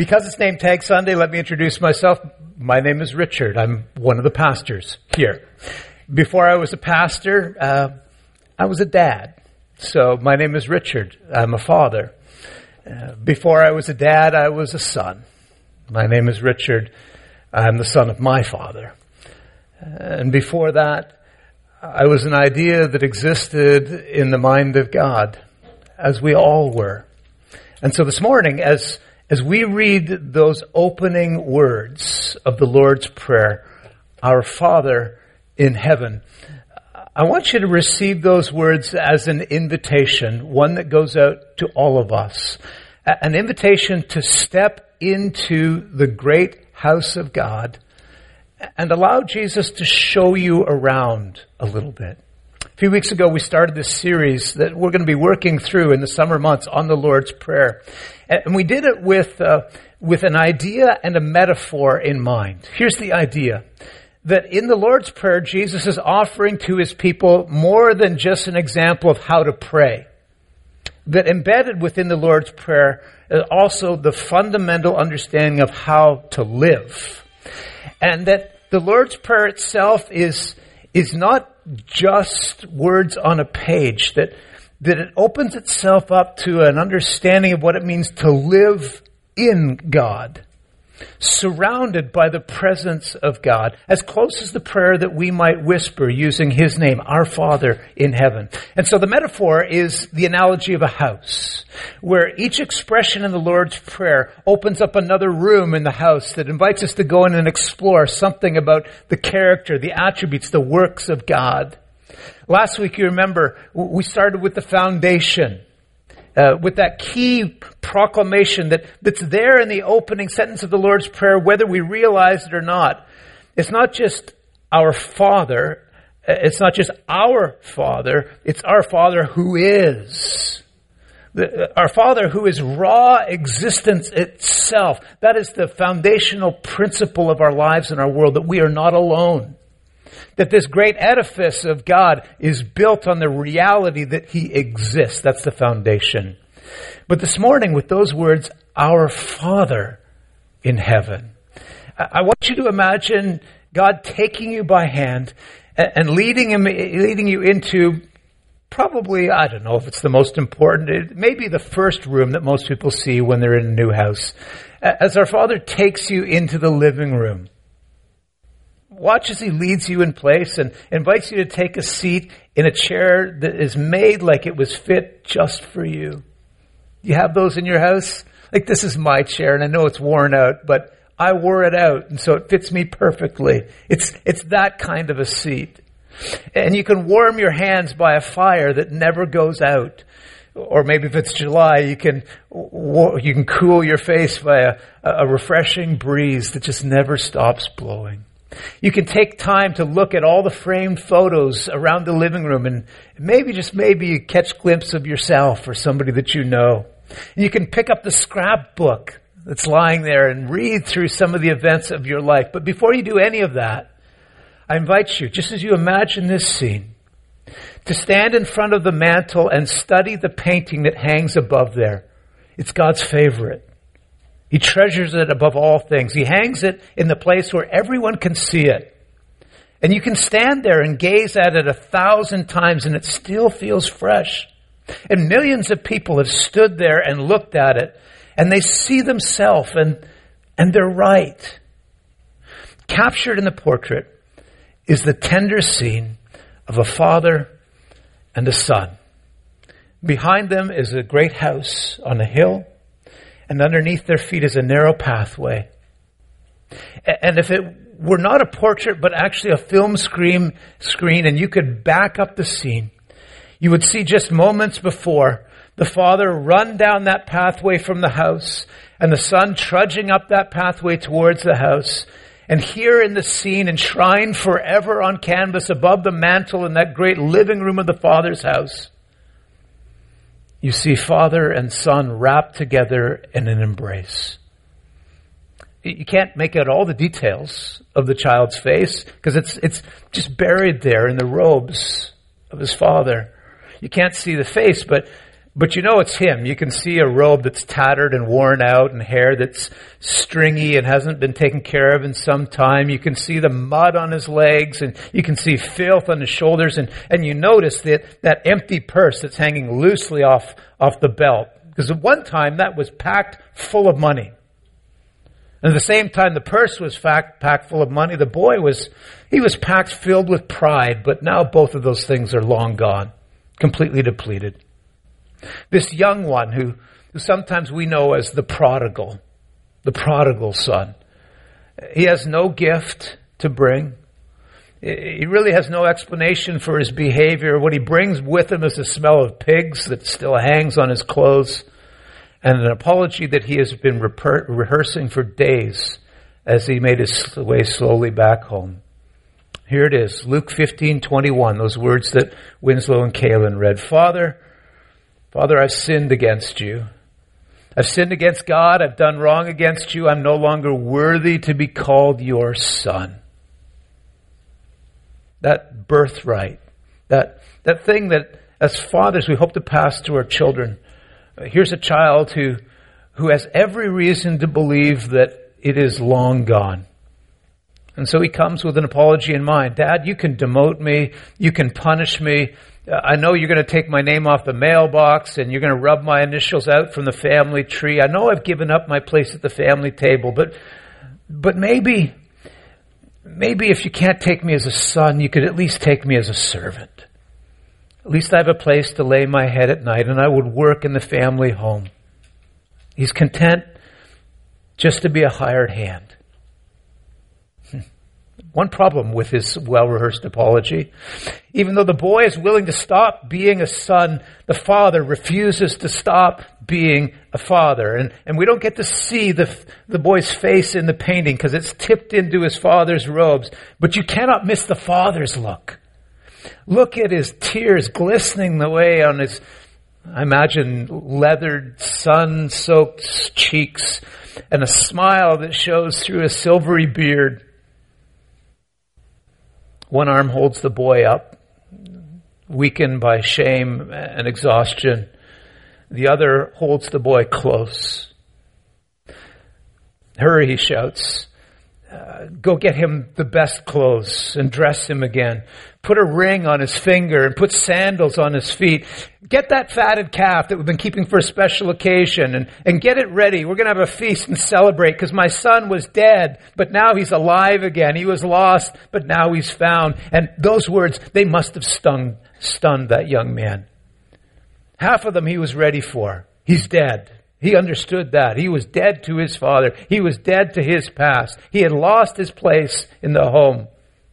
Because it's Name Tag Sunday, let me introduce myself. My name is Richard. I'm one of the pastors here. Before I was a pastor, uh, I was a dad. So my name is Richard. I'm a father. Uh, before I was a dad, I was a son. My name is Richard. I'm the son of my father. Uh, and before that, I was an idea that existed in the mind of God, as we all were. And so this morning, as, as we read those opening words of the Lord's Prayer, Our Father in heaven, I want you to receive those words as an invitation, one that goes out to all of us. An invitation to step into the great house of God and allow Jesus to show you around a little bit. A few weeks ago, we started this series that we're going to be working through in the summer months on the Lord's Prayer. And we did it with, uh, with an idea and a metaphor in mind. Here's the idea. That in the Lord's Prayer, Jesus is offering to his people more than just an example of how to pray. That embedded within the Lord's Prayer is also the fundamental understanding of how to live. And that the Lord's Prayer itself is, is not just words on a page, that, that it opens itself up to an understanding of what it means to live in God surrounded by the presence of God, as close as the prayer that we might whisper using His name, our Father in heaven. And so the metaphor is the analogy of a house, where each expression in the Lord's Prayer opens up another room in the house that invites us to go in and explore something about the character, the attributes, the works of God. Last week, you remember, we started with the foundation uh, with that key proclamation that, that's there in the opening sentence of the Lord's Prayer, whether we realize it or not. It's not just our Father, uh, it's not just our Father, it's our Father who is. Uh, our Father who is raw existence itself. That is the foundational principle of our lives and our world, that we are not alone that this great edifice of God is built on the reality that He exists. That's the foundation. But this morning, with those words, our Father in heaven, I want you to imagine God taking you by hand and leading him, leading you into probably, I don't know if it's the most important, it may be the first room that most people see when they're in a new house. As our Father takes you into the living room watch as he leads you in place and invites you to take a seat in a chair that is made like it was fit just for you. You have those in your house? Like this is my chair and I know it's worn out, but I wore it out and so it fits me perfectly. It's, it's that kind of a seat. And you can warm your hands by a fire that never goes out. Or maybe if it's July, you can, you can cool your face by a, a refreshing breeze that just never stops blowing. You can take time to look at all the framed photos around the living room and maybe just maybe you catch glimpse of yourself or somebody that you know. And you can pick up the scrapbook that's lying there and read through some of the events of your life. But before you do any of that, I invite you, just as you imagine this scene, to stand in front of the mantle and study the painting that hangs above there. It's God's favorite. He treasures it above all things. He hangs it in the place where everyone can see it. And you can stand there and gaze at it a thousand times and it still feels fresh. And millions of people have stood there and looked at it and they see themselves and, and they're right. Captured in the portrait is the tender scene of a father and a son. Behind them is a great house on a hill and underneath their feet is a narrow pathway. And if it were not a portrait, but actually a film screen, screen, and you could back up the scene, you would see just moments before the father run down that pathway from the house and the son trudging up that pathway towards the house. And here in the scene, enshrined forever on canvas above the mantle in that great living room of the father's house, you see father and son wrapped together in an embrace. You can't make out all the details of the child's face because it's, it's just buried there in the robes of his father. You can't see the face, but But you know it's him. You can see a robe that's tattered and worn out and hair that's stringy and hasn't been taken care of in some time. You can see the mud on his legs and you can see filth on his shoulders and, and you notice that, that empty purse that's hanging loosely off, off the belt. Because at one time that was packed full of money. And at the same time the purse was packed, packed full of money, the boy was, he was packed filled with pride, but now both of those things are long gone, completely depleted. This young one who, who sometimes we know as the prodigal, the prodigal son. He has no gift to bring. He really has no explanation for his behavior. What he brings with him is the smell of pigs that still hangs on his clothes and an apology that he has been rehearsing for days as he made his way slowly back home. Here it is, Luke 15, 21, those words that Winslow and Kalen read. Father, Father, I've sinned against you. I've sinned against God. I've done wrong against you. I'm no longer worthy to be called your son. That birthright, that, that thing that as fathers we hope to pass to our children. Uh, here's a child who, who has every reason to believe that it is long gone. And so he comes with an apology in mind. Dad, you can demote me. You can punish me. I know you're going to take my name off the mailbox and you're going to rub my initials out from the family tree. I know I've given up my place at the family table, but, but maybe, maybe if you can't take me as a son, you could at least take me as a servant. At least I have a place to lay my head at night and I would work in the family home. He's content just to be a hired hand. One problem with his well-rehearsed apology. Even though the boy is willing to stop being a son, the father refuses to stop being a father. And, and we don't get to see the, the boy's face in the painting because it's tipped into his father's robes. But you cannot miss the father's look. Look at his tears glistening the way on his, I imagine, leathered, sun-soaked cheeks and a smile that shows through a silvery beard. One arm holds the boy up, weakened by shame and exhaustion. The other holds the boy close. Hurry, he shouts. Uh, go get him the best clothes and dress him again. Put a ring on his finger and put sandals on his feet. Get that fatted calf that we've been keeping for a special occasion and, and get it ready. We're going to have a feast and celebrate because my son was dead, but now he's alive again. He was lost, but now he's found. And those words, they must have stung, stunned that young man. Half of them he was ready for. He's dead. He understood that. He was dead to his father. He was dead to his past. He had lost his place in the home.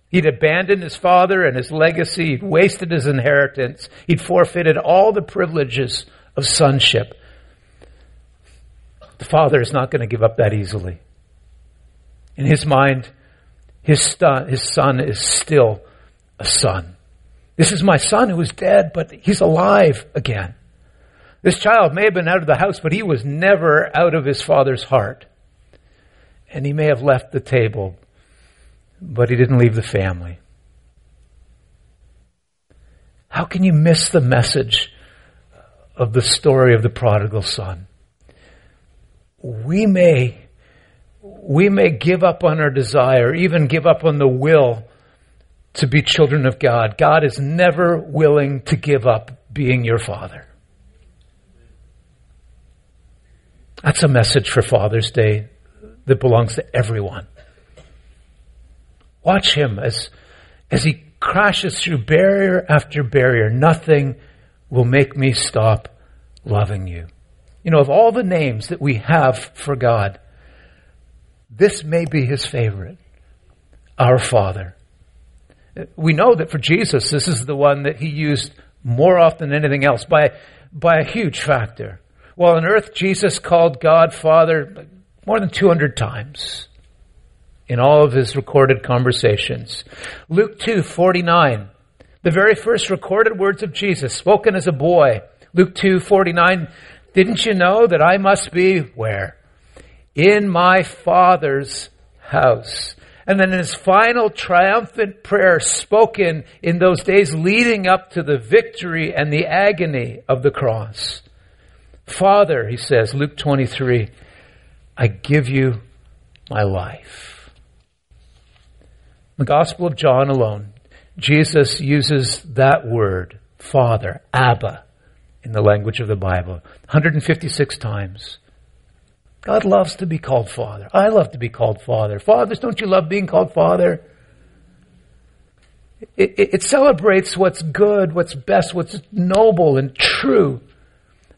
He'd abandoned his father and his legacy. He'd wasted his inheritance. He'd forfeited all the privileges of sonship. The father is not going to give up that easily. In his mind, his son, his son is still a son. This is my son who is dead, but he's alive again. This child may have been out of the house, but he was never out of his father's heart. And he may have left the table, but he didn't leave the family. How can you miss the message of the story of the prodigal son? We may, we may give up on our desire, even give up on the will to be children of God. God is never willing to give up being your father. That's a message for Father's Day that belongs to everyone. Watch him as, as he crashes through barrier after barrier. Nothing will make me stop loving you. You know, of all the names that we have for God, this may be his favorite. Our Father. We know that for Jesus, this is the one that he used more often than anything else by, by a huge factor. While on earth, Jesus called God Father more than 200 times in all of his recorded conversations. Luke 2, 49. The very first recorded words of Jesus spoken as a boy. Luke 2, 49. Didn't you know that I must be where? In my Father's house. And then in his final triumphant prayer spoken in those days leading up to the victory and the agony of the cross. Father, he says, Luke 23, I give you my life. The Gospel of John alone, Jesus uses that word, Father, Abba, in the language of the Bible, 156 times. God loves to be called Father. I love to be called Father. Fathers, don't you love being called Father? It, it, it, celebrates what's good, what's best, what's noble and true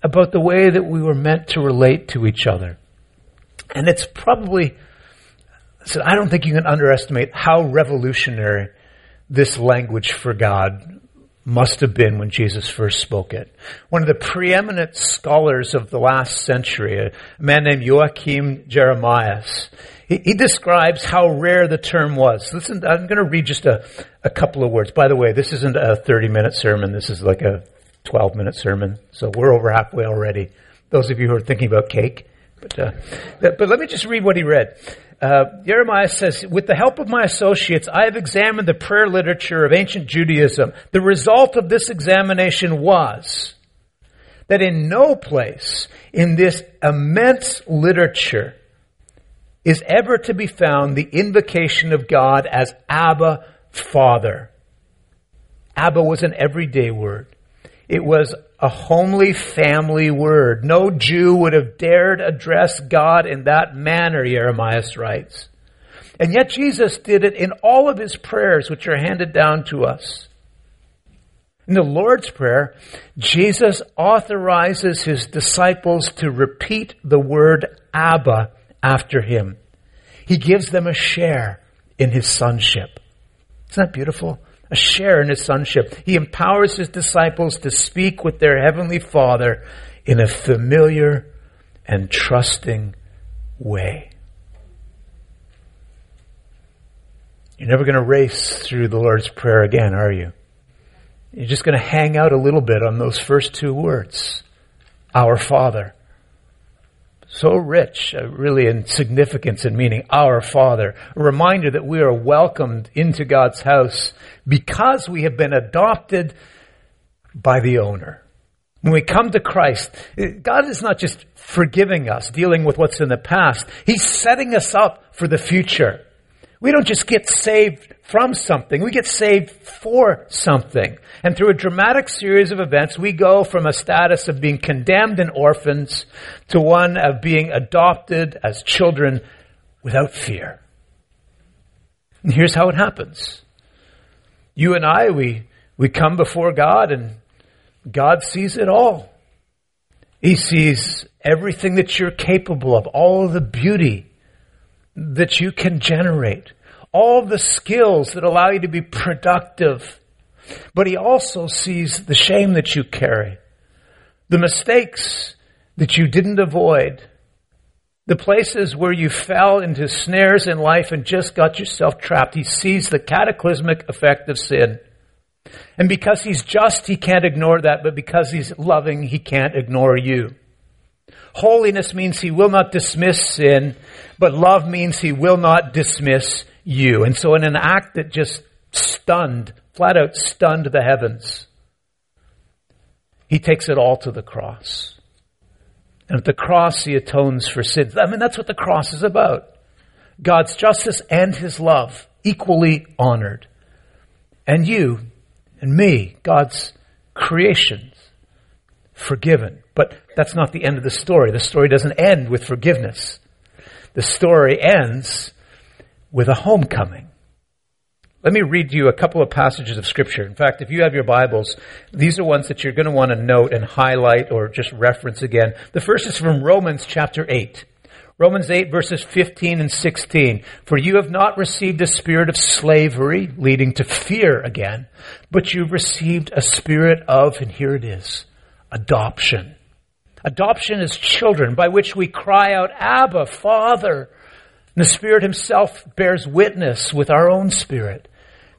about the way that we were meant to relate to each other. And it's probably, I don't think you can underestimate how revolutionary this language for God must have been when Jesus first spoke it. One of the preeminent scholars of the last century, a man named Joachim Jeremias, he, he describes how rare the term was. Listen, I'm going to read just a, a couple of words. By the way, this isn't a 30 minute sermon. This is like a 12 minute sermon. So we're over halfway already. Those of you who are thinking about cake. But, uh, but let me just read what he read. Uh, Jeremias says, with the help of my associates, I have examined the prayer literature of ancient Judaism. The result of this examination was that in no place in this immense literature is ever to be found the invocation of God as Abba, Father. Abba was an everyday word. It was a homely family word. No Jew would have dared address God in that manner, Jeremias writes. And yet Jesus did it in all of his prayers, which are handed down to us. In the Lord's Prayer, Jesus authorizes his disciples to repeat the word Abba after him. He gives them a share in his sonship. Isn't that beautiful? A share in his sonship. He empowers his disciples to speak with their heavenly Father in a familiar and trusting way. You're never going to race through the Lord's Prayer again, are you? You're just going to hang out a little bit on those first two words. Our Father so rich, uh, really, in significance and meaning. Our Father. A reminder that we are welcomed into God's house because we have been adopted by the owner. When we come to Christ, God is not just forgiving us, dealing with what's in the past. He's setting us up for the future. We don't just get saved from something, we get saved for something. And through a dramatic series of events, we go from a status of being condemned and orphans to one of being adopted as children without fear. And here's how it happens. You and I, we, we come before God and God sees it all. He sees everything that you're capable of, all of the beauty that you can generate, all the skills that allow you to be productive. But he also sees the shame that you carry, the mistakes that you didn't avoid, the places where you fell into snares in life and just got yourself trapped. He sees the cataclysmic effect of sin. And because he's just, he can't ignore that, but because he's loving, he can't ignore you. Holiness means he will not dismiss sin, but love means he will not dismiss you. And so in an act that just stunned, flat out stunned the heavens, he takes it all to the cross. And at the cross, he atones for sins. I mean, that's what the cross is about. God's justice and his love equally honored. And you and me, God's creations, forgiven. But that's not the end of the story. The story doesn't end with forgiveness. The story ends with a homecoming. Let me read you a couple of passages of scripture. In fact, if you have your Bibles, these are ones that you're going to want to note and highlight or just reference again. The first is from Romans chapter 8. Romans 8 verses 15 and 16. For you have not received a spirit of slavery leading to fear again, but you've received a spirit of, and here it is, adoption Adoption as children by which we cry out, Abba, Father. And the Spirit Himself bears witness with our own spirit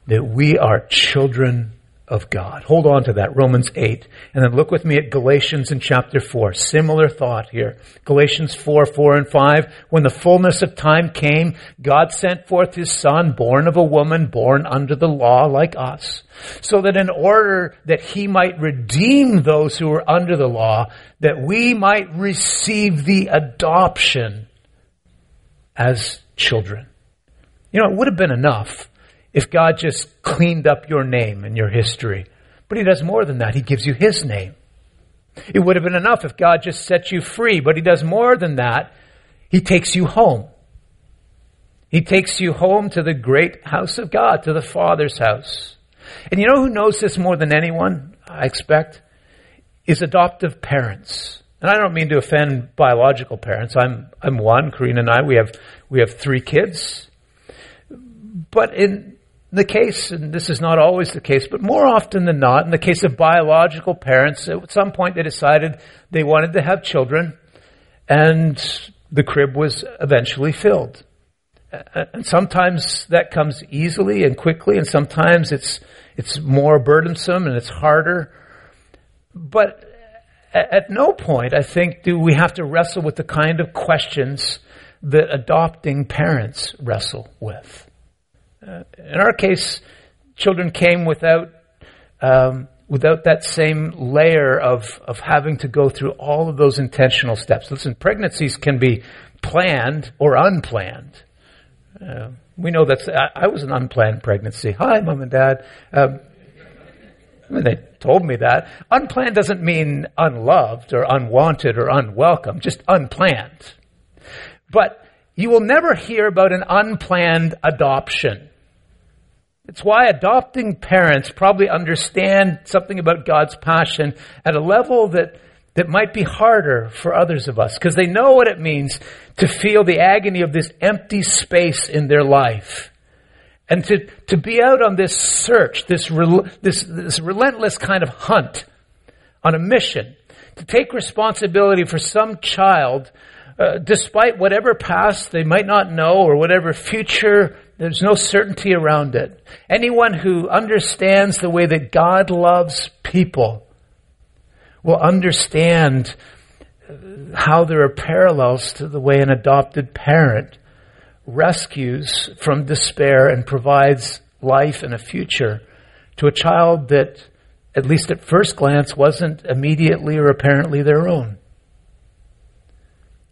that we are children of God. Hold on to that, Romans 8. And then look with me at Galatians in chapter 4. Similar thought here. Galatians 4, 4 and 5. When the fullness of time came, God sent forth his son, born of a woman, born under the law like us, so that in order that he might redeem those who were under the law, that we might receive the adoption as children. You know, it would have been enough if God just cleaned up your name and your history. But He does more than that. He gives you His name. It would have been enough if God just set you free, but He does more than that. He takes you home. He takes you home to the great house of God, to the Father's house. And you know who knows this more than anyone, I expect? Is adoptive parents. And I don't mean to offend biological parents. I'm, I'm one, Karina and I, we have, we have three kids. But in the case, and this is not always the case, but more often than not, in the case of biological parents, at some point they decided they wanted to have children, and the crib was eventually filled. And sometimes that comes easily and quickly, and sometimes it's, it's more burdensome and it's harder. But at no point, I think, do we have to wrestle with the kind of questions that adopting parents wrestle with. Uh, in our case, children came without um, without that same layer of of having to go through all of those intentional steps. Listen, pregnancies can be planned or unplanned. Uh, we know that I, I, was an unplanned pregnancy. Hi, mom and dad. Um, I mean, they told me that. Unplanned doesn't mean unloved or unwanted or unwelcome, just unplanned. But you will never hear about an unplanned adoption. It's why adopting parents probably understand something about God's passion at a level that, that might be harder for others of us because they know what it means to feel the agony of this empty space in their life. And to, to be out on this search, this, this, this relentless kind of hunt on a mission, to take responsibility for some child, uh, despite whatever past they might not know or whatever future there's no certainty around it. Anyone who understands the way that God loves people will understand how there are parallels to the way an adopted parent rescues from despair and provides life and a future to a child that, at least at first glance, wasn't immediately or apparently their own.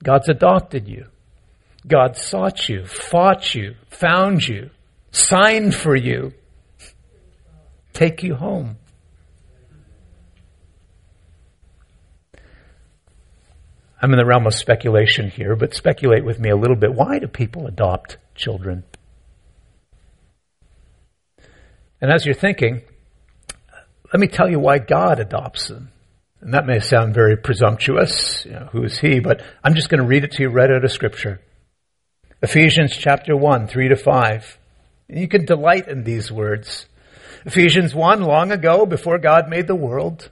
God's adopted you. God sought you, fought you, found you, signed for you, take you home. I'm in the realm of speculation here, but speculate with me a little bit. Why do people adopt children? And as you're thinking, let me tell you why God adopts them. And that may sound very presumptuous. You know, who is he? But I'm just going to read it to you right out of Scripture. Ephesians chapter 1, 3 to 5. You can delight in these words. Ephesians 1, long ago, before God made the world,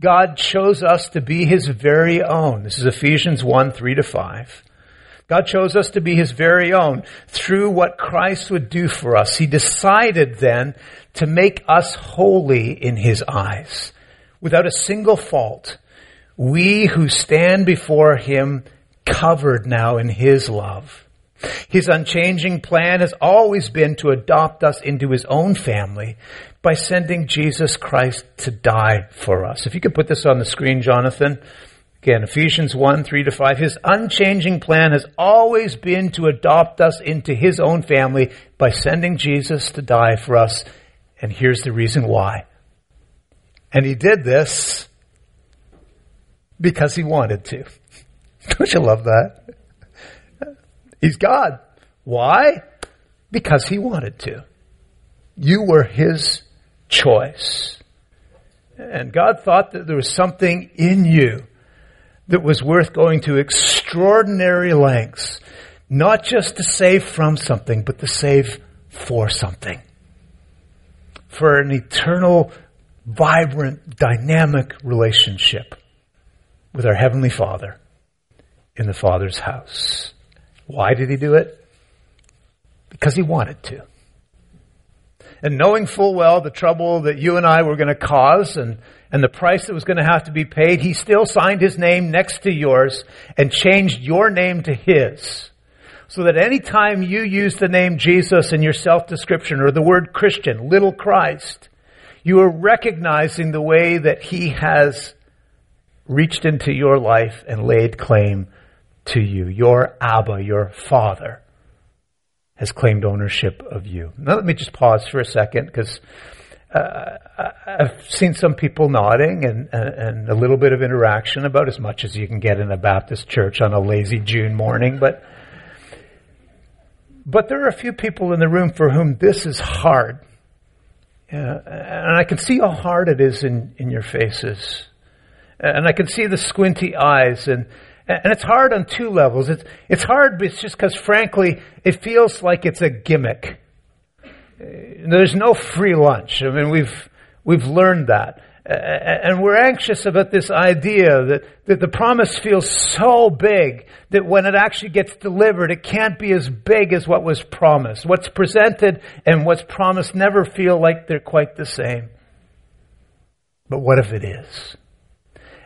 God chose us to be His very own. This is Ephesians 1, 3 to 5. God chose us to be His very own through what Christ would do for us. He decided then to make us holy in His eyes, without a single fault. We who stand before Him covered now in His love. His unchanging plan has always been to adopt us into His own family by sending Jesus Christ to die for us. If you could put this on the screen, Jonathan. Again, Ephesians 1, 3 to 5. His unchanging plan has always been to adopt us into His own family by sending Jesus to die for us. And here's the reason why. And He did this because He wanted to. Don't you love that? He's God. Why? Because he wanted to. You were his choice. And God thought that there was something in you that was worth going to extraordinary lengths, not just to save from something, but to save for something. For an eternal, vibrant, dynamic relationship with our Heavenly Father in the Father's house. Why did he do it? Because he wanted to. and knowing full well the trouble that you and I were going to cause and, and the price that was going to have to be paid, he still signed his name next to yours and changed your name to his. So that any time you use the name Jesus in your self-description or the word Christian, little Christ, you are recognizing the way that he has reached into your life and laid claim to you. Your Abba, your Father, has claimed ownership of you. Now let me just pause for a second because uh, I've seen some people nodding and, and, a little bit of interaction about as much as you can get in a Baptist church on a lazy June morning, but but there are a few people in the room for whom this is hard. Uh, and I can see how hard it is in, in your faces. And I can see the squinty eyes and, and it's hard on two levels. It's, it's hard but it's just because frankly, it feels like it's a gimmick. Uh, there's no free lunch. I mean, we've, we've learned that. And we're anxious about this idea that, that the promise feels so big that when it actually gets delivered, it can't be as big as what was promised. What's presented and what's promised never feel like they're quite the same. But what if it is?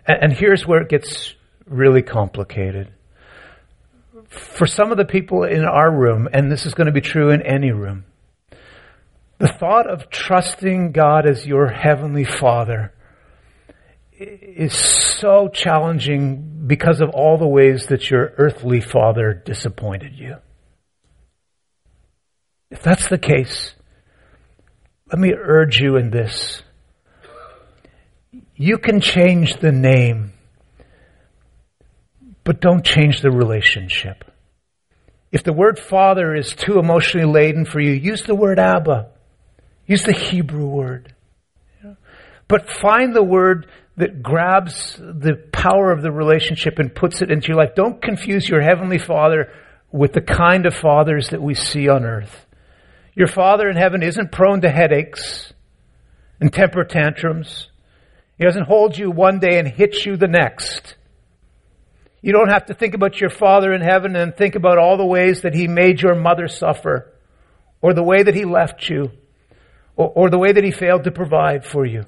And here's where it gets really complicated. For some of the people in our room, and this is going to be true in any room, the thought of trusting God as your heavenly Father is so challenging because of all the ways that your earthly father disappointed you. If that's the case, let me urge you in this. You can change the name, but don't change the relationship. If the word father is too emotionally laden for you, use the word Abba. Use the Hebrew word. But find the word that grabs the power of the relationship and puts it into your life. Don't confuse your Heavenly Father with the kind of fathers that we see on earth. Your Father in heaven isn't prone to headaches and temper tantrums. He doesn't hold you one day and hit you the next. You don't have to think about your Father in heaven and think about all the ways that He made your mother suffer, or the way that He left you, or, or the way that he failed to provide for you.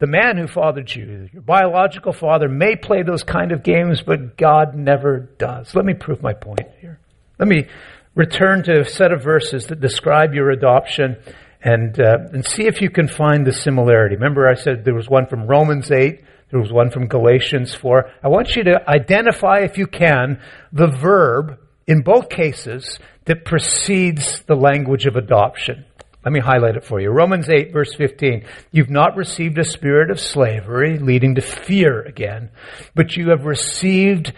The man who fathered you, your biological father, may play those kind of games, but God never does. Let me prove my point here. Let me return to a set of verses that describe your adoption and, uh, and see if you can find the similarity. Remember, I said there was one from Romans 8, there was one from Galatians 4. I want you to identify, if you can, the verb in both cases that precedes the language of adoption. Let me highlight it for you. Romans 8 verse 15. You've not received a spirit of slavery leading to fear again, but you have received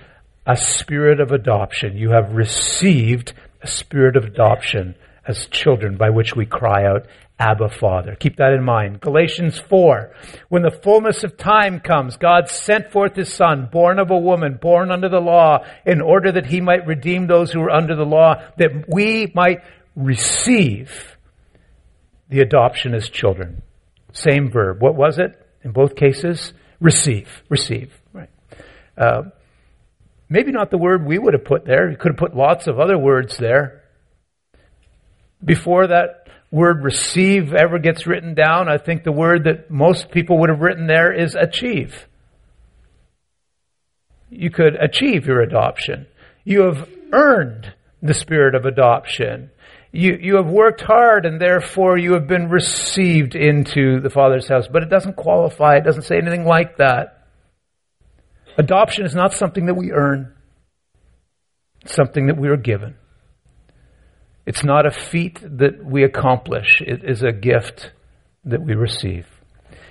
a spirit of adoption. You have received a spirit of adoption as children by which we cry out, Abba Father. Keep that in mind. Galatians 4. When the fullness of time comes, God sent forth His Son, born of a woman, born under the law, in order that He might redeem those who were under the law, that we might receive the adoption as children. Same verb. What was it in both cases? Receive. Receive. Right. Uh, maybe not the word we would have put there. You could have put lots of other words there. Before that word receive ever gets written down, I think the word that most people would have written there is achieve. You could achieve your adoption. You have earned the spirit of adoption. You, you have worked hard and therefore you have been received into the Father's house. But it doesn't qualify. It doesn't say anything like that. Adoption is not something that we earn. It's something that we are given. It's not a feat that we accomplish. It is a gift that we receive.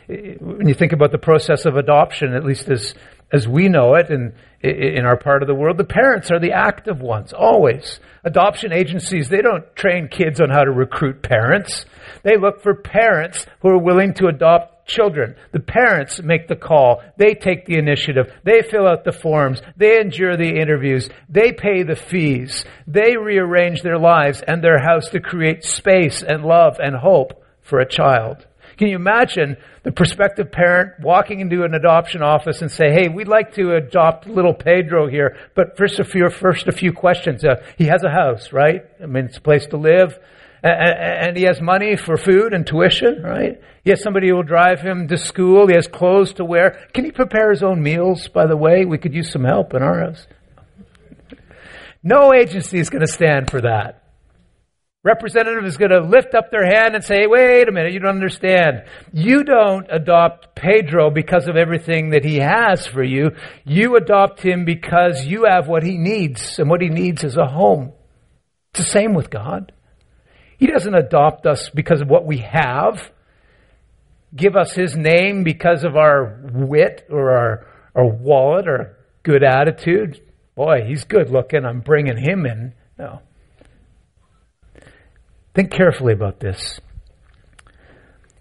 When you think about the process of adoption, at least as as we know it in, in our part of the world, the parents are the active ones, always. Adoption agencies, they don't train kids on how to recruit parents. They look for parents who are willing to adopt children. The parents make the call. They take the initiative. They fill out the forms. They endure the interviews. They pay the fees. They rearrange their lives and their house to create space and love and hope for a child. Can you imagine the prospective parent walking into an adoption office and say, "Hey, we'd like to adopt little Pedro here, but first a few first a few questions. Uh, he has a house, right? I mean, it's a place to live." And he has money for food and tuition, right? He has somebody who will drive him to school. He has clothes to wear. Can he prepare his own meals, by the way? We could use some help in our house. No agency is going to stand for that. Representative is going to lift up their hand and say, wait a minute, you don't understand. You don't adopt Pedro because of everything that he has for you. You adopt him because you have what he needs, and what he needs is a home. It's the same with God. He doesn't adopt us because of what we have, give us His name because of our wit or our, our wallet or good attitude. Boy, he's good looking. I'm bringing him in. No. Think carefully about this.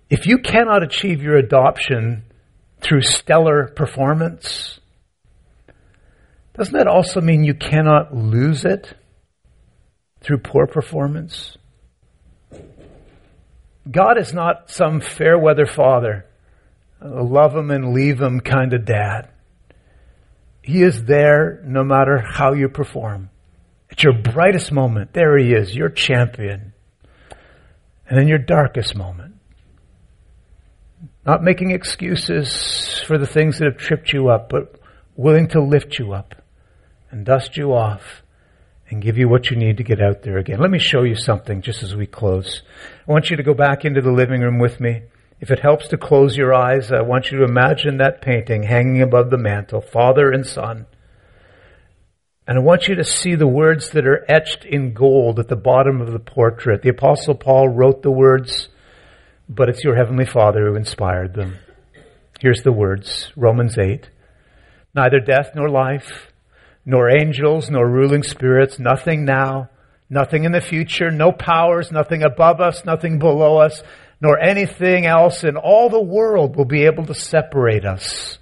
If you cannot achieve your adoption through stellar performance, doesn't that also mean you cannot lose it through poor performance? God is not some fair weather father, love him and leave him kind of dad. He is there no matter how you perform. At your brightest moment, there he is, your champion. And in your darkest moment, not making excuses for the things that have tripped you up, but willing to lift you up and dust you off and give you what you need to get out there again. Let me show you something just as we close. I want you to go back into the living room with me. If it helps to close your eyes, I want you to imagine that painting hanging above the mantel, Father and Son. And I want you to see the words that are etched in gold at the bottom of the portrait. The Apostle Paul wrote the words, but it's your Heavenly Father who inspired them. Here's the words Romans 8. Neither death nor life nor angels, nor ruling spirits, nothing now, nothing in the future, no powers, nothing above us, nothing below us, nor anything else in all the world will be able to separate us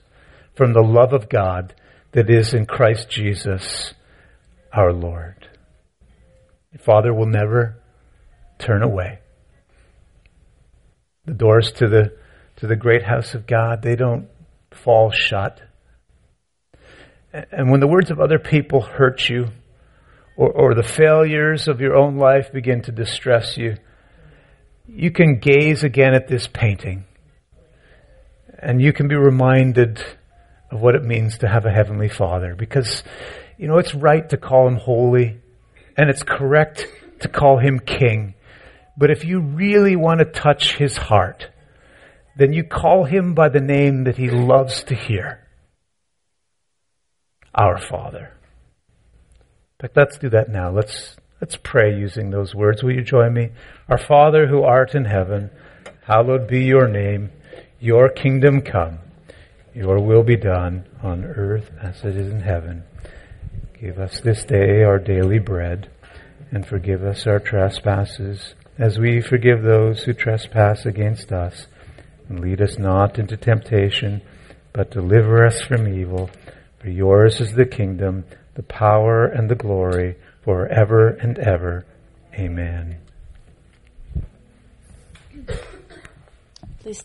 from the love of God that is in Christ Jesus our Lord. The Father will never turn away. The doors to the, to the great house of God, they don't fall shut. And when the words of other people hurt you, or, or the failures of your own life begin to distress you, you can gaze again at this painting. And you can be reminded of what it means to have a Heavenly Father. Because, you know, it's right to call Him holy, and it's correct to call Him King. But if you really want to touch His heart, then you call Him by the name that He loves to hear our Father. In fact, let's do that now. Let's, let's pray using those words. Will you join me? Our Father who art in heaven, hallowed be your name. Your kingdom come. Your will be done on earth as it is in heaven. Give us this day our daily bread and forgive us our trespasses as we forgive those who trespass against us. And lead us not into temptation, but deliver us from evil. For yours is the kingdom, the power, and the glory forever and ever. Amen.